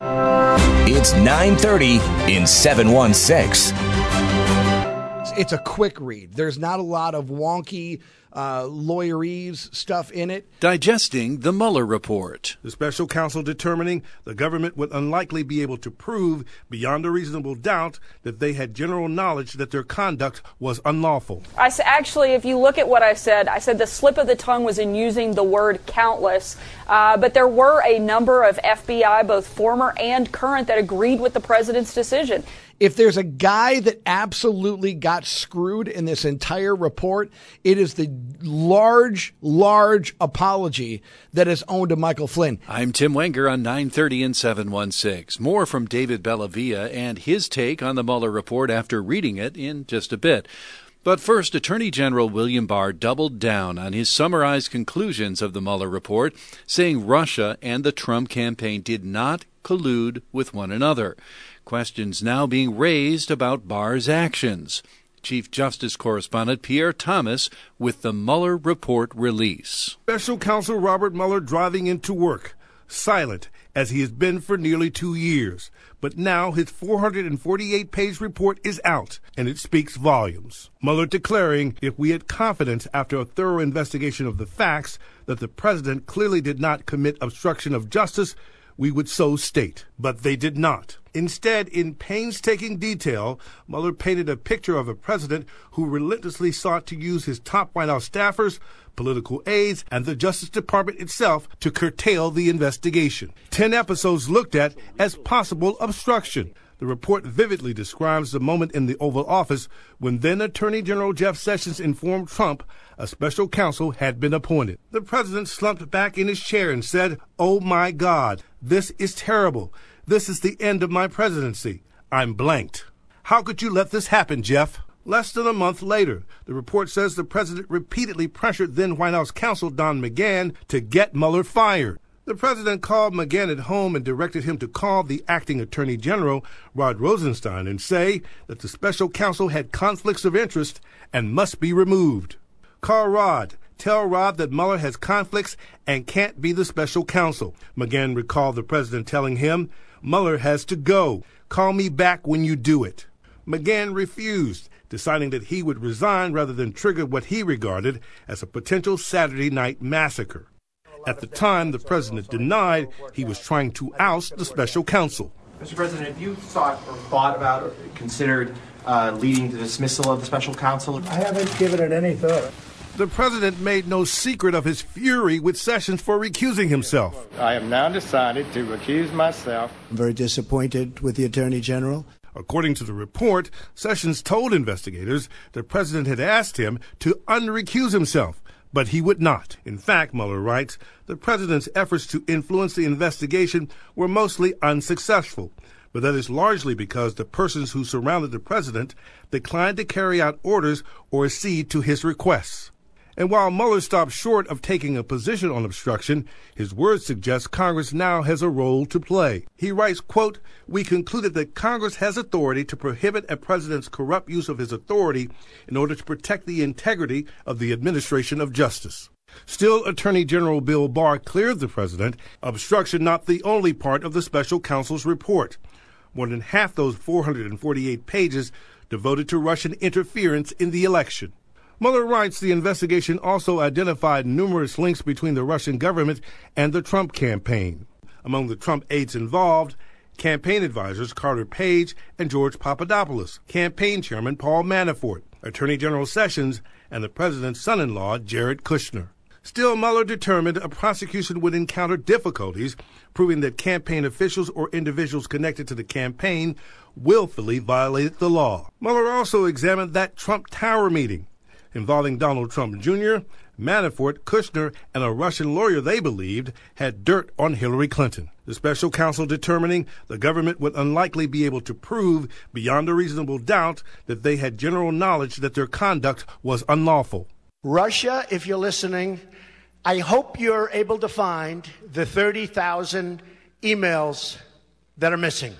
It's 9:30 in 716. It's a quick read. There's not a lot of wonky uh, lawyerese stuff in it. Digesting the Mueller report. The special counsel determining the government would unlikely be able to prove beyond a reasonable doubt that they had general knowledge that their conduct was unlawful. I s- actually, if you look at what I said, I said the slip of the tongue was in using the word countless, uh, but there were a number of FBI, both former and current, that agreed with the president's decision. If there's a guy that absolutely got screwed in this entire report, it is the large, large apology that is owned to Michael Flynn. I'm Tim Wenger on 930 and 716. More from David Bellavia and his take on the Mueller report after reading it in just a bit. But first, Attorney General William Barr doubled down on his summarized conclusions of the Mueller report, saying Russia and the Trump campaign did not collude with one another. Questions now being raised about Barr's actions. Chief Justice Correspondent Pierre Thomas with the Mueller report release. Special counsel Robert Mueller driving into work, silent as he has been for nearly two years. But now his 448 page report is out, and it speaks volumes. Mueller declaring if we had confidence after a thorough investigation of the facts that the president clearly did not commit obstruction of justice, we would so state. But they did not. Instead, in painstaking detail, Mueller painted a picture of a president who relentlessly sought to use his top White House staffers, political aides, and the Justice Department itself to curtail the investigation. Ten episodes looked at as possible obstruction. The report vividly describes the moment in the Oval Office when then Attorney General Jeff Sessions informed Trump a special counsel had been appointed. The president slumped back in his chair and said, Oh my God, this is terrible. This is the end of my presidency. I'm blanked. How could you let this happen, Jeff? Less than a month later, the report says the president repeatedly pressured then White House counsel Don McGahn to get Mueller fired. The president called McGahn at home and directed him to call the acting attorney general, Rod Rosenstein, and say that the special counsel had conflicts of interest and must be removed. Call Rod. Tell Rod that Mueller has conflicts and can't be the special counsel. McGahn recalled the president telling him, Mueller has to go. Call me back when you do it. McGahn refused, deciding that he would resign rather than trigger what he regarded as a potential Saturday night massacre. At the time, the president denied he was trying to oust the special counsel. Mr. President, have you thought or thought about or considered uh, leading to the dismissal of the special counsel? I haven't given it any thought. The president made no secret of his fury with Sessions for recusing himself. I have now decided to recuse myself. I'm very disappointed with the Attorney General. According to the report, Sessions told investigators the president had asked him to unrecuse himself, but he would not. In fact, Mueller writes, the president's efforts to influence the investigation were mostly unsuccessful. But that is largely because the persons who surrounded the president declined to carry out orders or accede to his requests. And while Mueller stopped short of taking a position on obstruction, his words suggest Congress now has a role to play. He writes, quote, We concluded that Congress has authority to prohibit a president's corrupt use of his authority in order to protect the integrity of the administration of justice. Still, Attorney General Bill Barr cleared the president, obstruction not the only part of the special counsel's report. More than half those 448 pages devoted to Russian interference in the election. Mueller writes the investigation also identified numerous links between the Russian government and the Trump campaign. Among the Trump aides involved, campaign advisors Carter Page and George Papadopoulos, campaign chairman Paul Manafort, Attorney General Sessions, and the president's son in law, Jared Kushner. Still, Mueller determined a prosecution would encounter difficulties proving that campaign officials or individuals connected to the campaign willfully violated the law. Mueller also examined that Trump Tower meeting involving Donald Trump Jr., Manafort, Kushner, and a Russian lawyer they believed had dirt on Hillary Clinton. The special counsel determining the government would unlikely be able to prove beyond a reasonable doubt that they had general knowledge that their conduct was unlawful. Russia, if you're listening, I hope you're able to find the 30,000 emails that are missing.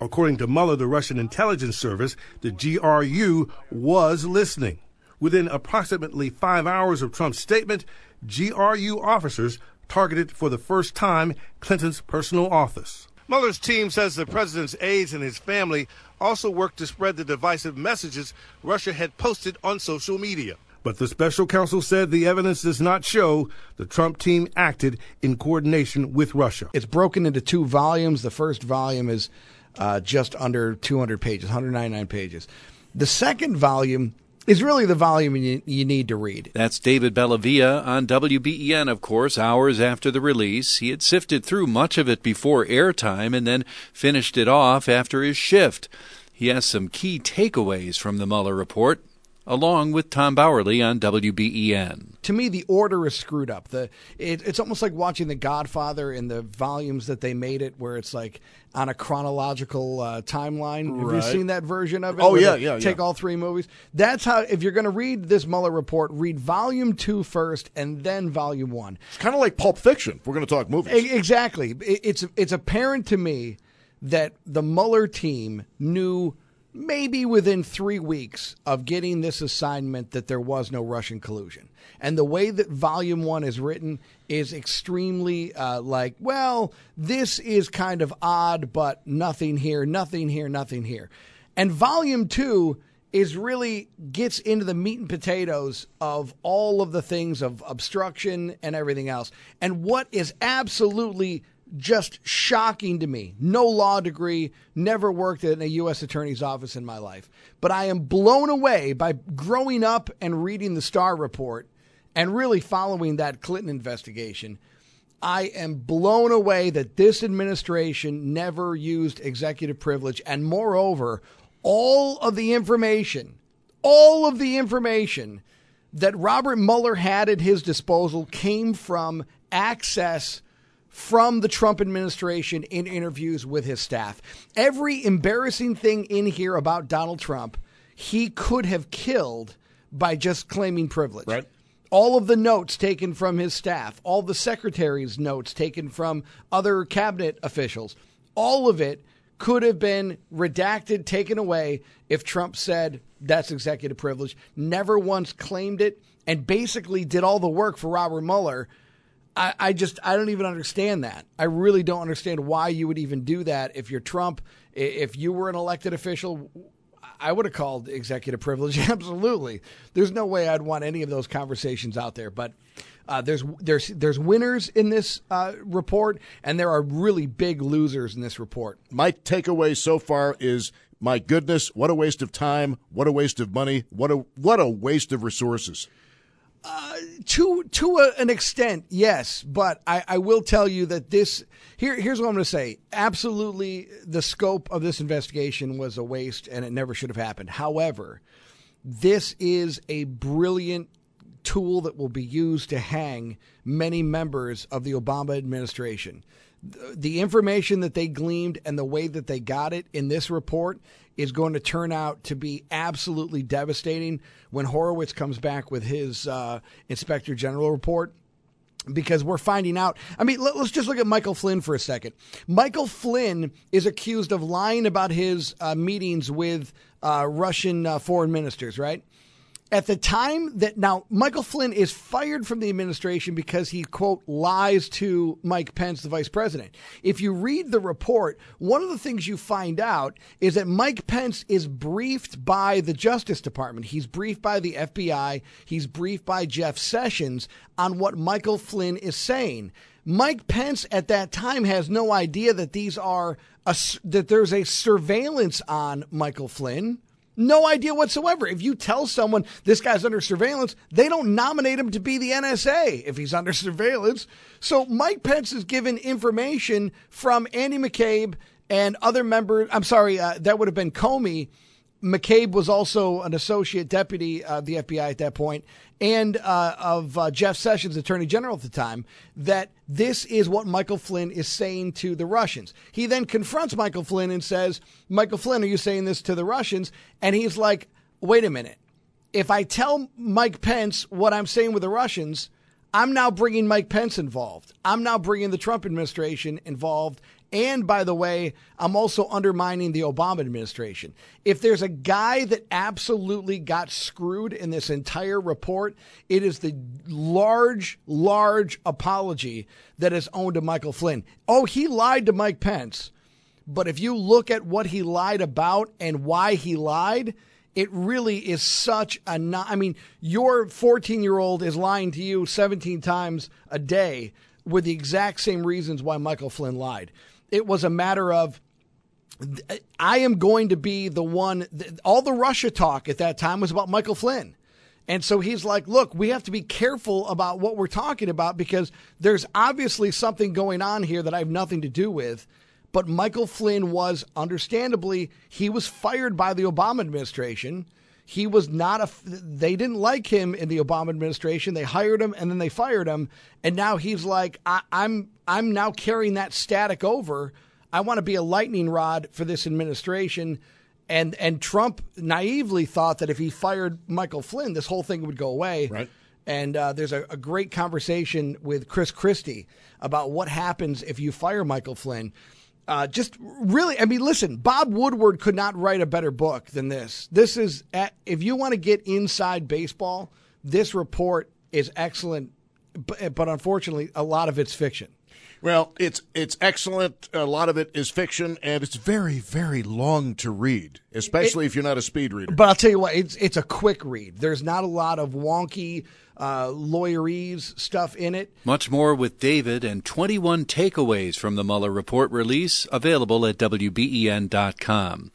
According to Mueller, the Russian intelligence service, the GRU was listening. Within approximately five hours of Trump's statement, GRU officers targeted for the first time Clinton's personal office. Mueller's team says the president's aides and his family also worked to spread the divisive messages Russia had posted on social media. But the special counsel said the evidence does not show the Trump team acted in coordination with Russia. It's broken into two volumes. The first volume is uh, just under 200 pages, 199 pages. The second volume is really the volume you, you, need to read. That's David Bellavia on WBEN, of course, hours after the release. He had sifted through much of it before airtime and then finished it off after his shift. He has some key takeaways from the Mueller report along with Tom Bauerle on WBEN. To me, the order is screwed up. The it, it's almost like watching The Godfather in the volumes that they made it, where it's like on a chronological uh, timeline. Right. Have you seen that version of it? Oh yeah, yeah. Take yeah. all three movies. That's how. If you're going to read this Mueller report, read Volume Two first, and then Volume One. It's kind of like Pulp Fiction. We're going to talk movies. exactly. It's it's apparent to me that the Mueller team knew maybe within three weeks of getting this assignment that there was no Russian collusion. And the way that volume one is written is extremely uh, like, well, this is kind of odd, but nothing here, nothing here, nothing here. And volume two is really gets into the meat and potatoes of all of the things of obstruction and everything else. And what is absolutely just shocking to me. No law degree, never worked in a U.S. attorney's office in my life. But I am blown away by growing up and reading the Starr Report and really following that Clinton investigation. I am blown away that this administration never used executive privilege. And moreover, all of the information, all of the information that Robert Mueller had at his disposal came from access from the Trump administration in interviews with his staff. Every embarrassing thing in here about Donald Trump, he could have killed by just claiming privilege. Right. All of the notes taken from his staff, all the secretary's notes taken from other cabinet officials, all of it could have been redacted, taken away if Trump said that's executive privilege, never once claimed it, and basically did all the work for Robert Mueller I, I just I don't even understand that. I really don't understand why you would even do that if you're Trump. If you were an elected official, I would have called executive privilege. Absolutely, there's no way I'd want any of those conversations out there. But uh, there's there's there's winners in this uh, report, and there are really big losers in this report. My takeaway so far is. My goodness, what a waste of time! What a waste of money! What a what a waste of resources! To to a, an extent, yes, but I, I will tell you that this here here's what I'm going to say. Absolutely, the scope of this investigation was a waste, and it never should have happened. However, this is a brilliant tool that will be used to hang many members of the Obama administration. The information that they gleaned and the way that they got it in this report is going to turn out to be absolutely devastating when Horowitz comes back with his uh, inspector general report because we're finding out. I mean, let, us just look at Michael Flynn for a second. Michael Flynn is accused of lying about his uh, meetings with uh, Russian uh, foreign ministers, right? At the time that now Michael Flynn is fired from the administration because he quote lies to Mike Pence the vice president. If you read the report, one of the things you find out is that Mike Pence is briefed by the Justice Department. He's briefed by the FBI, he's briefed by Jeff Sessions on what Michael Flynn is saying. Mike Pence at that time has no idea that these are a, that there's a surveillance on Michael Flynn no idea whatsoever. If you tell someone this guy's under surveillance, they don't nominate him to be the NSA if he's under surveillance. So Mike Pence is given information from Andy McCabe and other members. I'm sorry, uh, that would have been Comey McCabe was also an associate deputy of the FBI at that point, and uh, of uh, Jeff Sessions, Attorney General at the time, that this is what Michael Flynn is saying to the Russians. He then confronts Michael Flynn and says, Michael Flynn, are you saying this to the Russians? And he's like, wait a minute. If I tell Mike Pence what I'm saying with the Russians, I'm now bringing Mike Pence involved. I'm now bringing the Trump administration involved. And by the way, I'm also undermining the Obama administration. If there's a guy that absolutely got screwed in this entire report, it is the large, large apology that is owed to Michael Flynn. Oh, he lied to Mike Pence. But if you look at what he lied about and why he lied, it really is such a not, I mean, your 14 year old is lying to you 17 times a day with the exact same reasons why Michael Flynn lied. It was a matter of, I am going to be the one, all the Russia talk at that time was about Michael Flynn. And so he's like, look, we have to be careful about what we're talking about because there's obviously something going on here that I have nothing to do with. But Michael Flynn was understandably, he was fired by the Obama administration. He was not a, they didn't like him in the Obama administration. They hired him and then they fired him. And now he's like, I, I'm, I'm now carrying that static over. I want to be a lightning rod for this administration. And, and Trump naively thought that if he fired Michael Flynn, this whole thing would go away. Right. And uh, there's a, a, great conversation with Chris Christie about what happens if you fire Michael Flynn. Uh, just really, I mean, listen, Bob Woodward could not write a better book than this. This is, at, if you want to get inside baseball, this report is excellent, but, but unfortunately, a lot of it's fiction. Well, it's it's excellent. A lot of it is fiction, and it's very very long to read, especially it, if you're not a speed reader. But I'll tell you what, it's it's a quick read. There's not a lot of wonky uh, lawyerese stuff in it. Much more with David and 21 takeaways from the Mueller report release available at WBEN.com.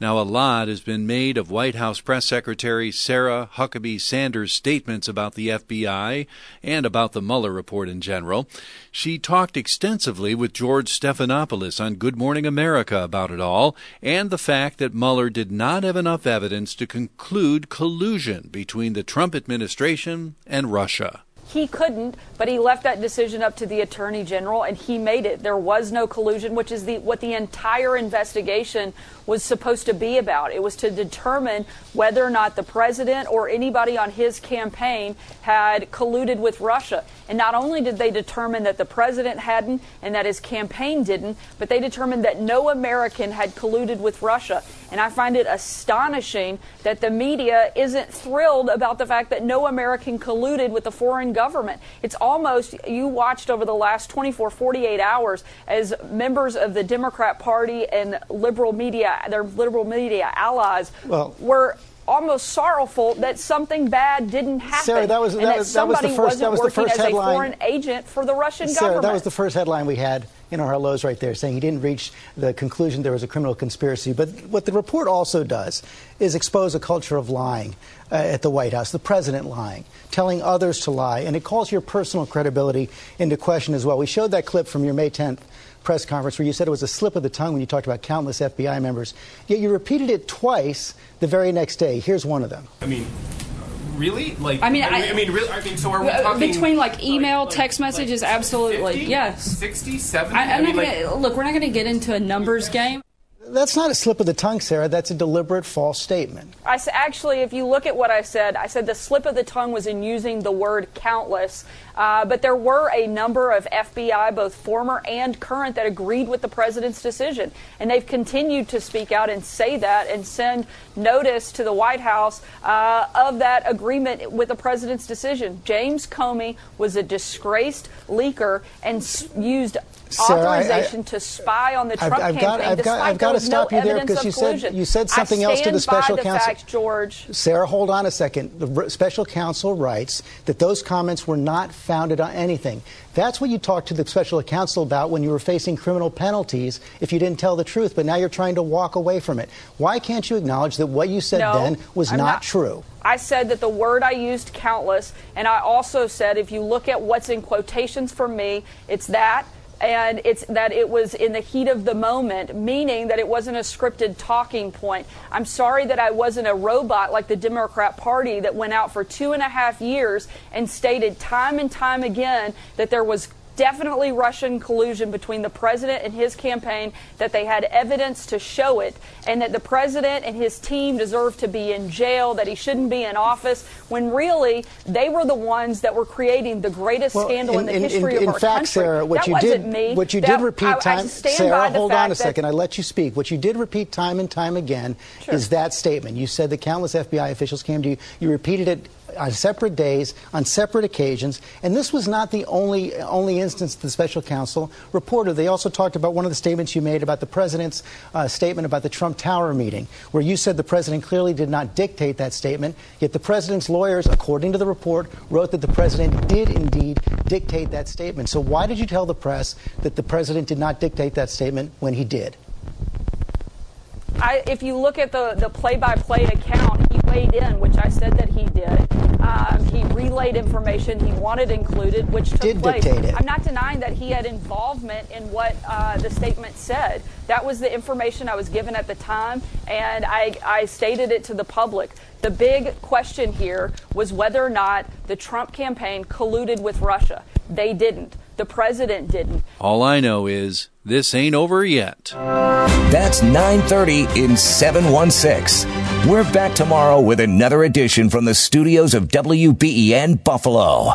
Now, a lot has been made of White House Press Secretary Sarah Huckabee Sanders' statements about the FBI and about the Mueller report in general. She talked extensively with George Stephanopoulos on Good Morning America about it all and the fact that Mueller did not have enough evidence to conclude collusion between the Trump administration and Russia. He couldn't, but he left that decision up to the attorney general, and he made it. There was no collusion, which is the what the entire investigation was supposed to be about. It was to determine whether or not the president or anybody on his campaign had colluded with Russia. And not only did they determine that the president hadn't and that his campaign didn't, but they determined that no American had colluded with Russia. And I find it astonishing that the media isn't thrilled about the fact that no American colluded with the foreign government. It's almost, you watched over the last 24, 48 hours as members of the Democrat Party and liberal media their liberal media allies well, were almost sorrowful that something bad didn't happen. Sarah, that was, and that, was, that was the first, that was the first as headline. a foreign agent for the Russian Sarah, government. that was the first headline we had in our hellos right there, saying he didn't reach the conclusion there was a criminal conspiracy. But what the report also does is expose a culture of lying uh, at the White House, the president lying, telling others to lie, and it calls your personal credibility into question as well. We showed that clip from your May 10th press conference where you said it was a slip of the tongue when you talked about countless FBI members. Yet you repeated it twice the very next day. Here's one of them. I mean, really? Like, I mean, I, mean, I, mean, really, I mean, so are we uh, talking between like email, like, text messages? Like absolutely, 50, yes. 60, 70? I, am mean, not gonna look. We're not going to get into a numbers game. That's not a slip of the tongue, Sarah. That's a deliberate false statement. I actually, if you look at what I said, I said the slip of the tongue was in using the word countless. Uh, but there were a number of FBI, both former and current, that agreed with the president's decision. And they've continued to speak out and say that and send notice to the White House uh, of that agreement with the president's decision. James Comey was a disgraced leaker and used Sarah, authorization I, I, to spy on the Trump I've, I've campaign. Got, I've got, I've got to stop no you there because you said you said something else to the special the counsel. Fact, George. Sarah, hold on a second. The special counsel writes that those comments were not founded on anything. That's what you talked to the special counsel about when you were facing criminal penalties if you didn't tell the truth. But now you're trying to walk away from it. Why can't you acknowledge that what you said no, then was not, not true? I said that the word I used countless, and I also said if you look at what's in quotations for me, it's that and it's that it was in the heat of the moment, meaning that it wasn't a scripted talking point. I'm sorry that I wasn't a robot like the Democrat Party that went out for two and a half years and stated time and time again that there was definitely Russian collusion between the president and his campaign, that they had evidence to show it, and that the president and his team deserve to be in jail, that he shouldn't be in office, when really they were the ones that were creating the greatest Well, scandal in, in- the history in- of in our fact, country. Sarah, what that you wasn't did, me. what you That- did repeat I- I time, stand Sarah, hold on a second. I let you speak. What you did repeat time and time again is that statement. You said that countless FBI officials came to you. You repeated it on separate days, on separate occasions, and this was not the only only instance the special counsel reported. They also talked about one of the statements you made about the president's uh, statement about the Trump Tower meeting, where you said the president clearly did not dictate that statement. Yet the president's lawyers, according to the report, wrote that the president did indeed dictate that statement. So why did you tell the press that the president did not dictate that statement when he did? I, if you look at the, the play-by-play account, weighed in, which I said that he did. Um, he relayed information he wanted included, which took Did place. dictate it. I'm not denying that he had involvement in what uh, the statement said. That was the information I was given at the time, and I, I stated it to the public. The big question here was whether or not the Trump campaign colluded with Russia. They didn't. The president didn't. All I know is this ain't over yet. That's 930 in 716. We're back tomorrow with another edition from the studios of WBEN Buffalo.